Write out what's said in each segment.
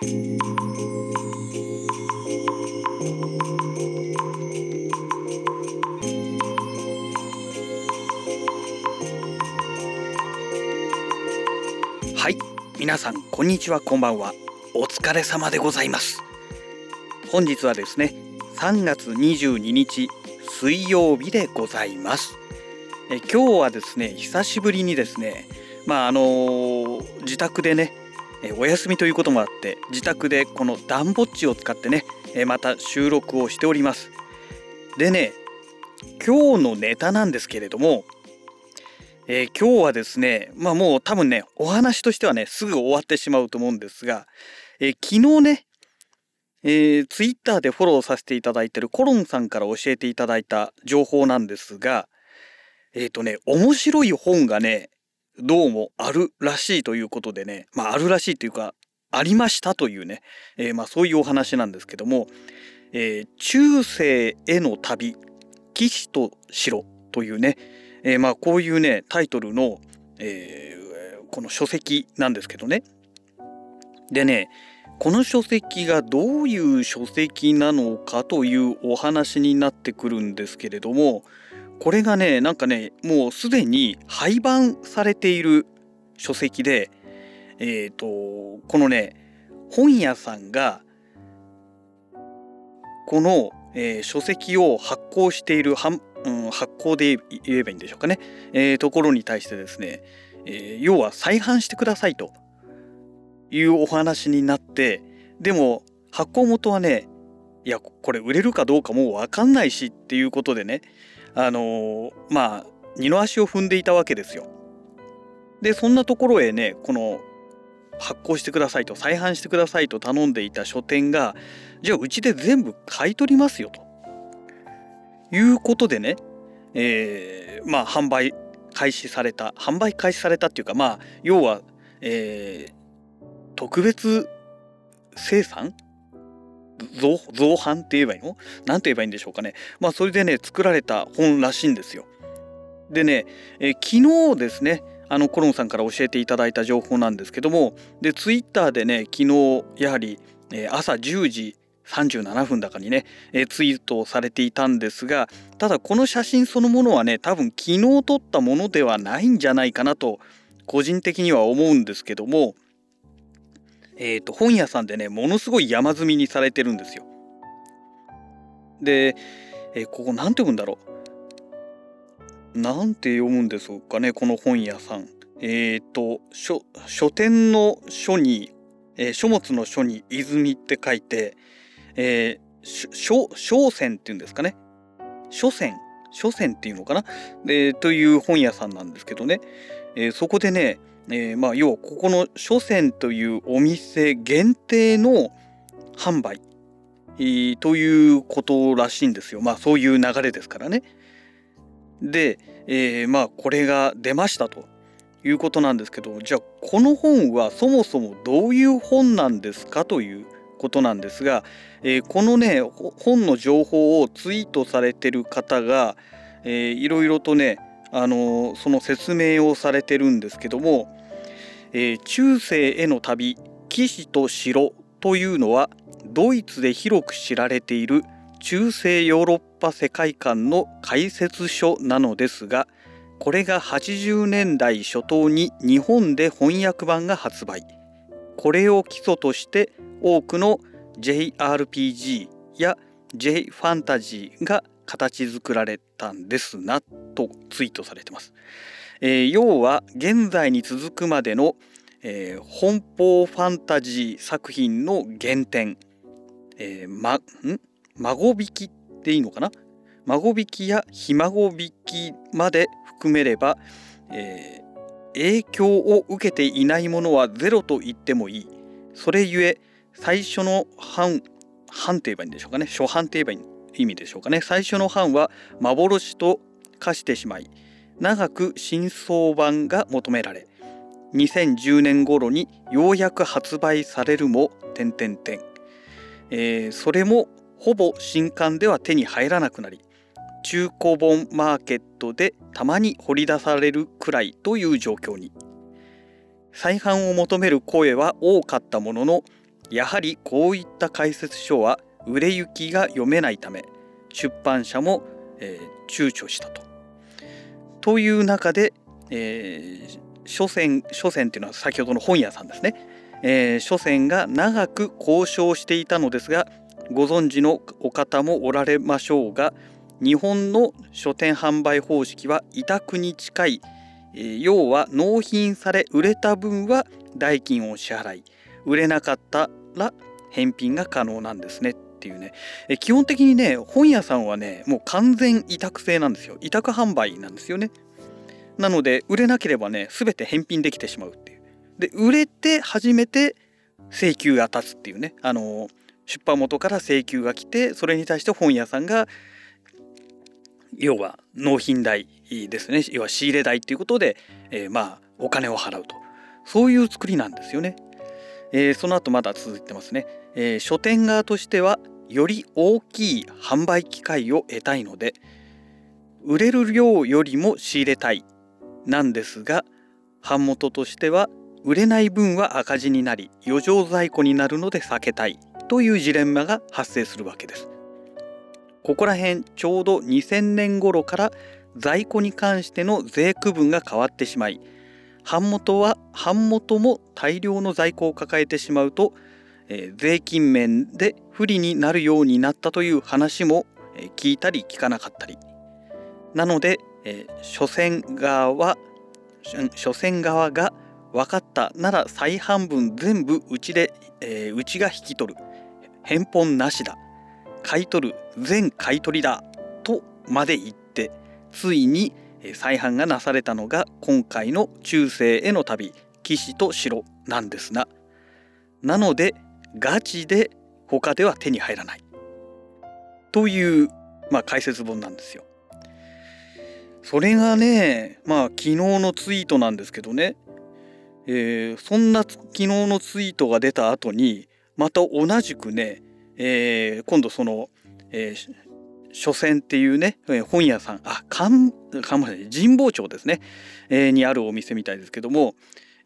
はい皆さんこんにちはこんばんは。お疲れ様でございます。本日はですね3月22日水曜日でございます。え今日はですね久しぶりにですねまああのー、自宅でねお休みということもあって自宅でこの暖房地を使ってねまた収録をしております。でね今日のネタなんですけれどもえー、今日はですね、まあもう多分ね、お話としてはね、すぐ終わってしまうと思うんですが、えー、昨日ね、えー、ツイッターでフォローさせていただいてるコロンさんから教えていただいた情報なんですが、えっ、ー、とね、面白い本がね、どうもあるらしいということでね、まああるらしいというか、ありましたというね、えー、まあそういうお話なんですけども、えー、中世への旅、騎士と城というね、えー、まあこういうねタイトルの、えー、この書籍なんですけどね。でねこの書籍がどういう書籍なのかというお話になってくるんですけれどもこれがねなんかねもうすでに廃盤されている書籍でえっ、ー、とこのね本屋さんがこの、えー、書籍を発行しているうん、発行で言えばいいんでしょうかね、えー、ところに対してですね、え、要は再販してくださいというお話になってでも発行元はねいやこれ売れるかどうかもう分かんないしっていうことでねあの、まあ二の足を踏んでいたわけですよ。でそんなところへねこの発行してくださいと再販してくださいと頼んでいた書店がじゃあうちで全部買い取りますよと。いうことでね、えー、まあ販売開始された販売開始されたっていうかまあ要は、えー、特別生産造造版って言えばいいの？何て言えばいいんでしょうかねまあそれでね作られた本らしいんですよ。でね、えー、昨日ですねあのコロンさんから教えていただいた情報なんですけどもでツイッターでね昨日やはり、えー、朝10時37分だかにね、えツイートされていたんですがただこの写真そのものはね多分昨日撮ったものではないんじゃないかなと個人的には思うんですけどもえ、ー、と本屋さんでねものすごい山積みにされてるんですよ。で、えー、ここ何て読むんだろう。なんて読むんですかねこの本屋さん。えっ、ー、と書書店の書に、え書物の書に泉って書いてえー、商船っていうんですかね。書船書船っていうのかな。でという本屋さんなんですけどね、えー、そこでね、えー、まあ要はここの書船というお店限定の販売、えー、ということらしいんですよまあそういう流れですからね。で、えー、まあこれが出ましたということなんですけどじゃあこの本はそもそもどういう本なんですかということなんですが、えー、このね本の情報をツイートされてる方が、えー、いろいろとね、あの、その説明をされてるんですけども、えー、中世への旅騎士と城というのはドイツで広く知られている中世ヨーロッパ世界観の解説書なのですがこれが80年代初頭に日本で翻訳版が発売これを基礎として多くの JRPG や J ファンタジーが形作られたんですなとツイートされてます。えー、要は現在に続くまでの、えー、本邦ファンタジー作品の原点、えー、ま、ん？孫引きっていいのかな？孫引きやひ孫引きまで含めれば、えー、影響を受けていないものはゼロと言ってもいい。それゆえ最初の版版って言えばいいんでしょうかね？初版って言えばいい意味でしょうかね？最初の版は幻と化してしまい長く新装版が求められ2010年頃にようやく発売されるも点々点、え、それもほぼ新刊では手に入らなくなり中古本マーケットでたまに掘り出されるくらいという状況に再販を求める声は多かったもののやはりこういった解説書は売れ行きが読めないため出版社も、えー、躊躇したと。という中で、えー、書店書店っていうのは先ほどの本屋さんですね、えー、書店が長く交渉していたのですがご存知のお方もおられましょうが日本の書店販売方式は委託に近い、えー、要は納品され売れた分は代金を支払い売れなかったら返品が可能なんですね。っていうね、え基本的にね本屋さんはねもう完全委託制なんですよ。委託販売なんですよね。なので売れなければね全て返品できてしまうっていう。で売れて初めて請求が立つっていうね。あの出版元から請求が来てそれに対して本屋さんが要は納品代ですね。要は仕入れ代っていうことで、えー、まあお金を払うと。そういう作りなんですよね。えー、その後まだ続いてますね、えー、書店側としてはより大きい販売機会を得たいので売れる量よりも仕入れたいなんですが版元としては売れない分は赤字になり余剰在庫になるので避けたいというジレンマが発生するわけです。ここら辺ちょうど2000年頃から在庫に関しての税区分が変わってしまい版元は版元も大量の在庫を抱えてしまうと、税金面で不利になるようになったという話も、聞いたり聞かなかったり。なので、えー、書店側は書店側が分かったなら再半分全部うちで、うちが引き取る。返本なしだ。買い取る全買い取りだとまで言ってついに再販がなされたのが今回の中世への旅。騎士と城なんですがなのでガチで他では手に入らないという、まあ、解説本なんですよ。それがねまあ昨日のツイートなんですけどね、えー、そんな昨日のツイートが出た後にまた同じくね、えー、今度その、えー、書店っていうね本屋さんあ神保町ですね、えー、にあるお店みたいですけども、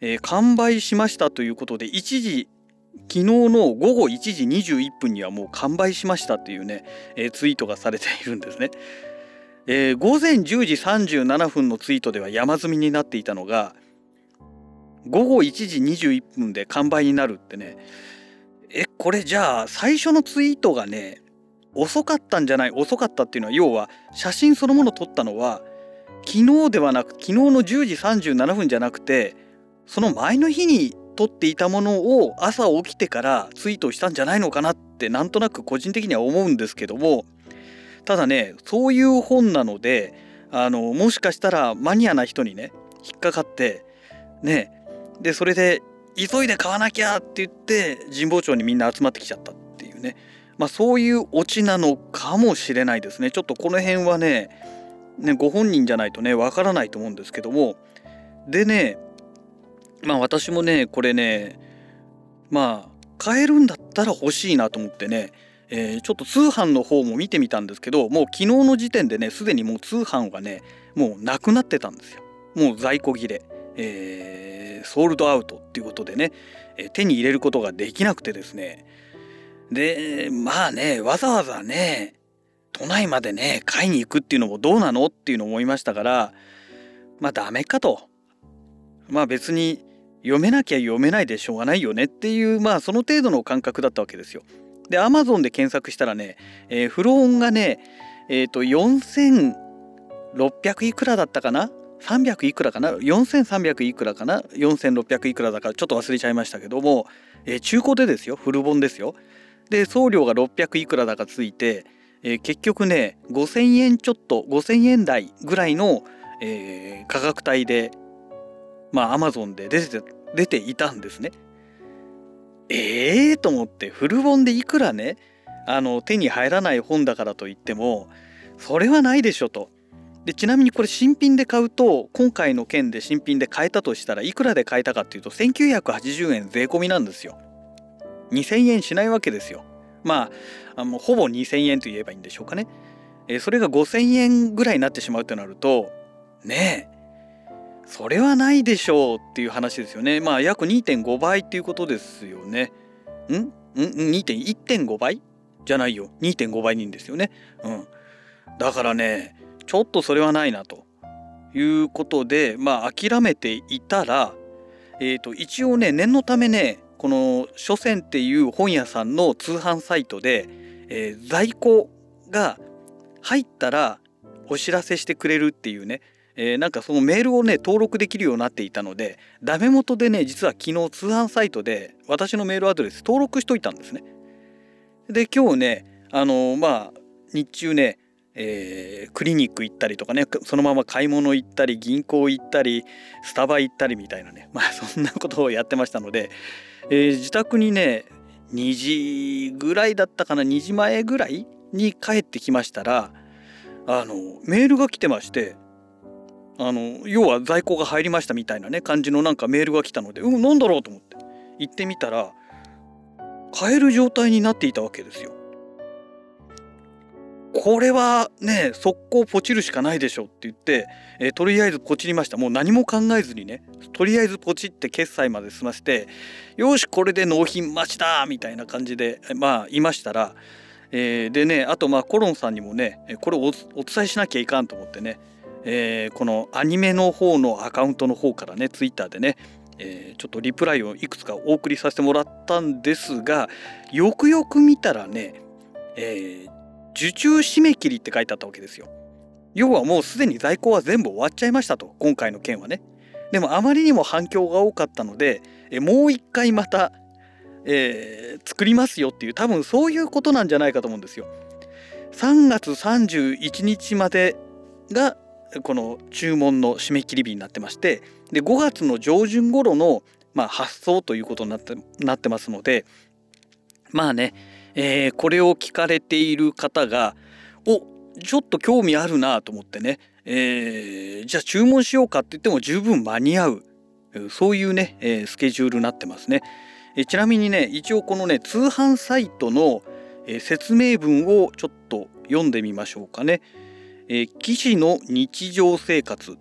えー、完売しましたということで一時昨日の午後1時21分にはもう完売しましたっていうね、えー、ツイートがされているんですね。えー、午前10時37分のツイートでは山積みになっていたのが午後1時21分で完売になるってねえこれじゃあ最初のツイートがね遅かったんじゃない遅かったっていうのは要は写真そのもの撮ったのは昨日ではなく昨日の10時37分じゃなくてその前の日に撮っていたものを朝起きてからツイートしたんじゃないのかなってなんとなく個人的には思うんですけども。ただねそういう本なのであのもしかしたらマニアな人にね引っかかってねでそれで急いで買わなきゃって言って神保町にみんな集まってきちゃったっていうね。まあ、そういうオチなのかもしれないですね。ちょっとこの辺はねねご本人じゃないとねわからないと思うんですけども。でねまあ私もねこれねまあ買えるんだったら欲しいなと思ってね、えー、ちょっと通販の方も見てみたんですけどもう昨日の時点でねすでにもう通販がねもうなくなってたんですよ。もう在庫切れ、えー、ソールドアウトっていうことでね、え、手に入れることができなくてですね。でまあねわざわざね都内までね買いに行くっていうのもどうなのっていうのを思いましたからまあダメかと。まあ別に読めなきゃ読めないでしょうがないよねっていうまあその程度の感覚だったわけですよ。で Amazon で検索したらね、えー、フロンがねえっ、ー、と4600いくらだったかな？300いくらかな？4300いくらかな？4600いくらだか？らちょっと忘れちゃいましたけども、えー、中古でですよ。フル本ですよ。で送料が600いくらだかついて、えー、結局ね5,000円ちょっと5,000円台ぐらいの、えー、価格帯でまあアマゾンで出て出ていたんですね。ええー、と思ってフル本でいくらねあの手に入らない本だからといってもそれはないでしょと。でちなみにこれ新品で買うと今回の件で新品で買えたとしたらいくらで買えたかっていうと1980円税込みなんですよ。2,000円しないわけですよ。まああのほぼ2,000円と言えばいいんでしょうかね。えー、それが5,000円ぐらいになってしまうとなるとねえそれはないでしょうっていう話ですよね。まあ約2.5倍っていうことですよね。ん？ん？1.5倍じゃないよ2.5倍にんですよね。うん、だからねちょっとそれはないなということでまあ諦めていたら、えー、と一応ね念のためねこの書店っていう本屋さんの通販サイトで、えー、在庫が入ったらお知らせしてくれるっていうね、えー、なんかそのメールをね登録できるようになっていたのでダメ元でね実は昨日通販サイトで私のメールアドレス登録しといたんですね。で今日ねあのまあ日中ねえー、クリニック行ったりとかねそのまま買い物行ったり銀行行ったりスタバ行ったりみたいなねまあ そんなことをやってましたので、え、自宅にね2時ぐらいだったかな2時前ぐらいに帰ってきましたらあのメールが来てましてあの要は在庫が入りましたみたいなね感じのなんかメールが来たのでうん何だろうと思って行ってみたら買える状態になっていたわけですよ。これはね速攻ポチるしかないでしょって言って、えー、とりあえずポチりましたもう何も考えずにねとりあえずポチって決済まで済ませてよしこれで納品待ちだみたいな感じでまあいましたら、えー、でねあとまあコロンさんにもねこれをお伝えしなきゃいかんと思ってね、えー、このアニメの方のアカウントの方からねツイッターでねえー、ちょっとリプライをいくつかお送りさせてもらったんですがよくよく見たらね、えー、受注締め切りって書いてあったわけですよ。要はもうすでに在庫は全部終わっちゃいましたと今回の件はね。でもあまりにも反響が多かったのでもう一回また、えー、作りますよっていう多分そういうことなんじゃないかと思うんですよ。3月31日までがこの注文の締め切り日になってましてで5月の上旬頃の、まあ、発送ということになってなってますのでまあねえー、これを聞かれている方がおちょっと興味あるなと思ってね、えー、じゃあ注文しようかって言っても十分間に合うそういうね、えー、スケジュールになってますね、えちなみにね一応このね通販サイトの、え説明文をちょっと読んでみましょうかね、え騎士の日常生活、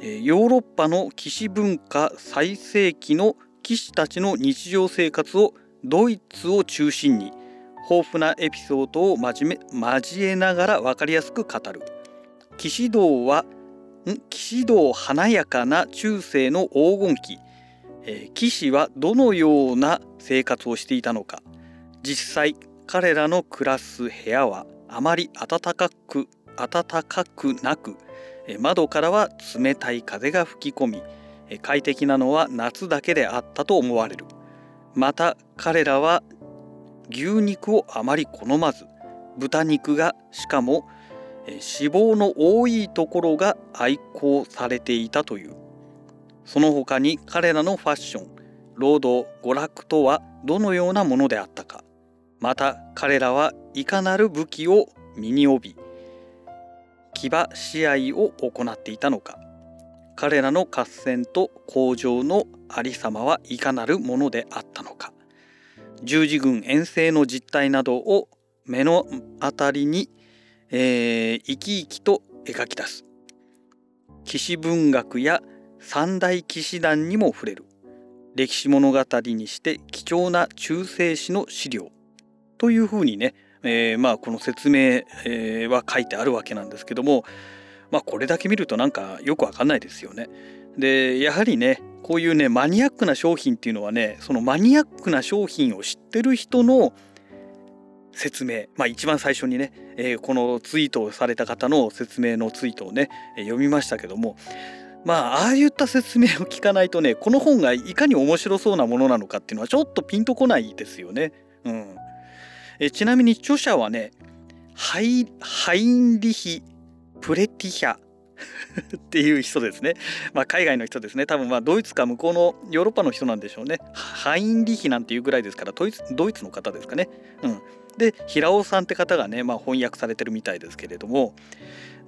えヨーロッパの騎士文化最盛期の騎士たちの日常生活をドイツを中心に豊富なエピソードを交えながら分かりやすく語る。騎士道は騎士道華やかな中世の黄金期、えー、騎士はどのような生活をしていたのか。実際彼らの暮らす部屋はあまり暖かく暖かくなく窓からは冷たい風が吹き込み快適なのは夏だけであったと思われる。また彼らは牛肉をあまり好まず豚肉がしかも脂肪の多いところが愛好されていたという。その他に彼らのファッション労働娯楽とはどのようなものであったか。また彼らはいかなる武器を身に帯び騎馬試合を行っていたのか。彼らの合戦と工場のありさまはいかなるものであったのか。十字軍遠征の実態などを目の当たりに、えー、生き生きと描き出す。騎士文学や三大騎士団にも触れる。歴史物語にして貴重な中世史の資料。というふうにね、えー、まあこの説明、は書いてあるわけなんですけどもまあこれだけ見るとなんかよくわかんないですよね。でやはりねこういうねマニアックな商品っていうのはねそのマニアックな商品を知ってる人の説明まあ一番最初にね、えー、このツイートをされた方の説明のツイートをね、読みましたけどもまあああいった説明を聞かないとねこの本がいかに面白そうなものなのかっていうのはちょっとピンとこないですよね。うん、えちなみに著者はねハイハインリヒ・プレティヒャ っていう人ですね。まあ、海外の人ですね。多分まあドイツか向こうのヨーロッパの人なんでしょうね。ハインリヒなんていうぐらいですからドイツドイツの方ですかね。うん、で平尾さんって方がね、まあ、翻訳されてるみたいですけれども、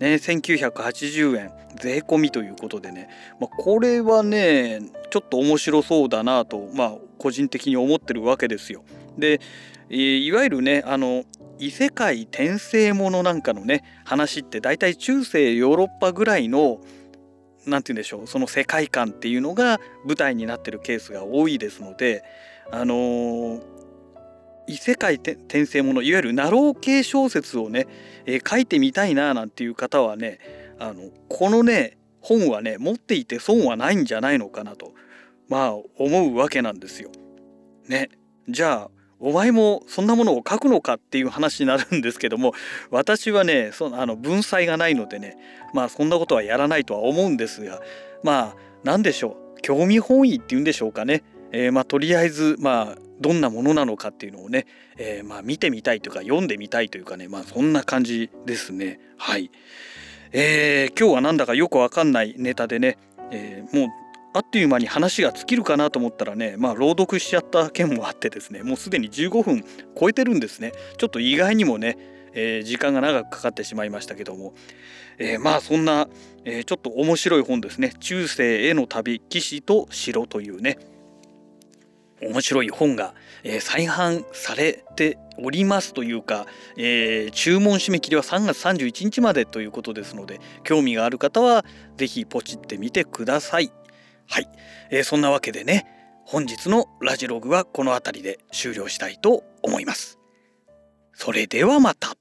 ね、1980円税込みということでね、まあ、これはねちょっと面白そうだなと、まあ、個人的に思ってるわけですよ。でいわゆるねあの異世界転生ものなんかのね話って大体中世ヨーロッパぐらいの何て言うんでしょうその世界観っていうのが舞台になってるケースが多いですのであのー、異世界転生ものいわゆるナロー系小説をね、えー、書いてみたいななんていう方はねあのこのね本はね持っていて損はないんじゃないのかなとまあ思うわけなんですよ。ねじゃあお前もそんなものを書くのかっていう話になるんですけども私はねそのあの文才がないのでねまあそんなことはやらないとは思うんですがまあ何でしょう興味本位っていうんでしょうかね、えー、まあとりあえずまあどんなものなのかっていうのをね、えー、まあ見てみたいというか読んでみたいというかねまあそんな感じですねはい。えー、今日はなんだかよくわかんないネタでね、えー、もうあっという間に話が尽きるかなと思ったらねまあ朗読しちゃった件もあってですねもうすでに15分超えてるんですね。ちょっと意外にもね、えー、時間が長くかかってしまいましたけども、えー、まあそんな、えー、ちょっと面白い本ですね「中世への旅騎士と城」というね面白い本が、えー、再販されておりますというか、えー、注文締め切りは3月31日までということですので興味がある方は是非ポチってみてください。はい、えー、そんなわけでね本日のラジログはこの辺りで終了したいと思います。それではまた。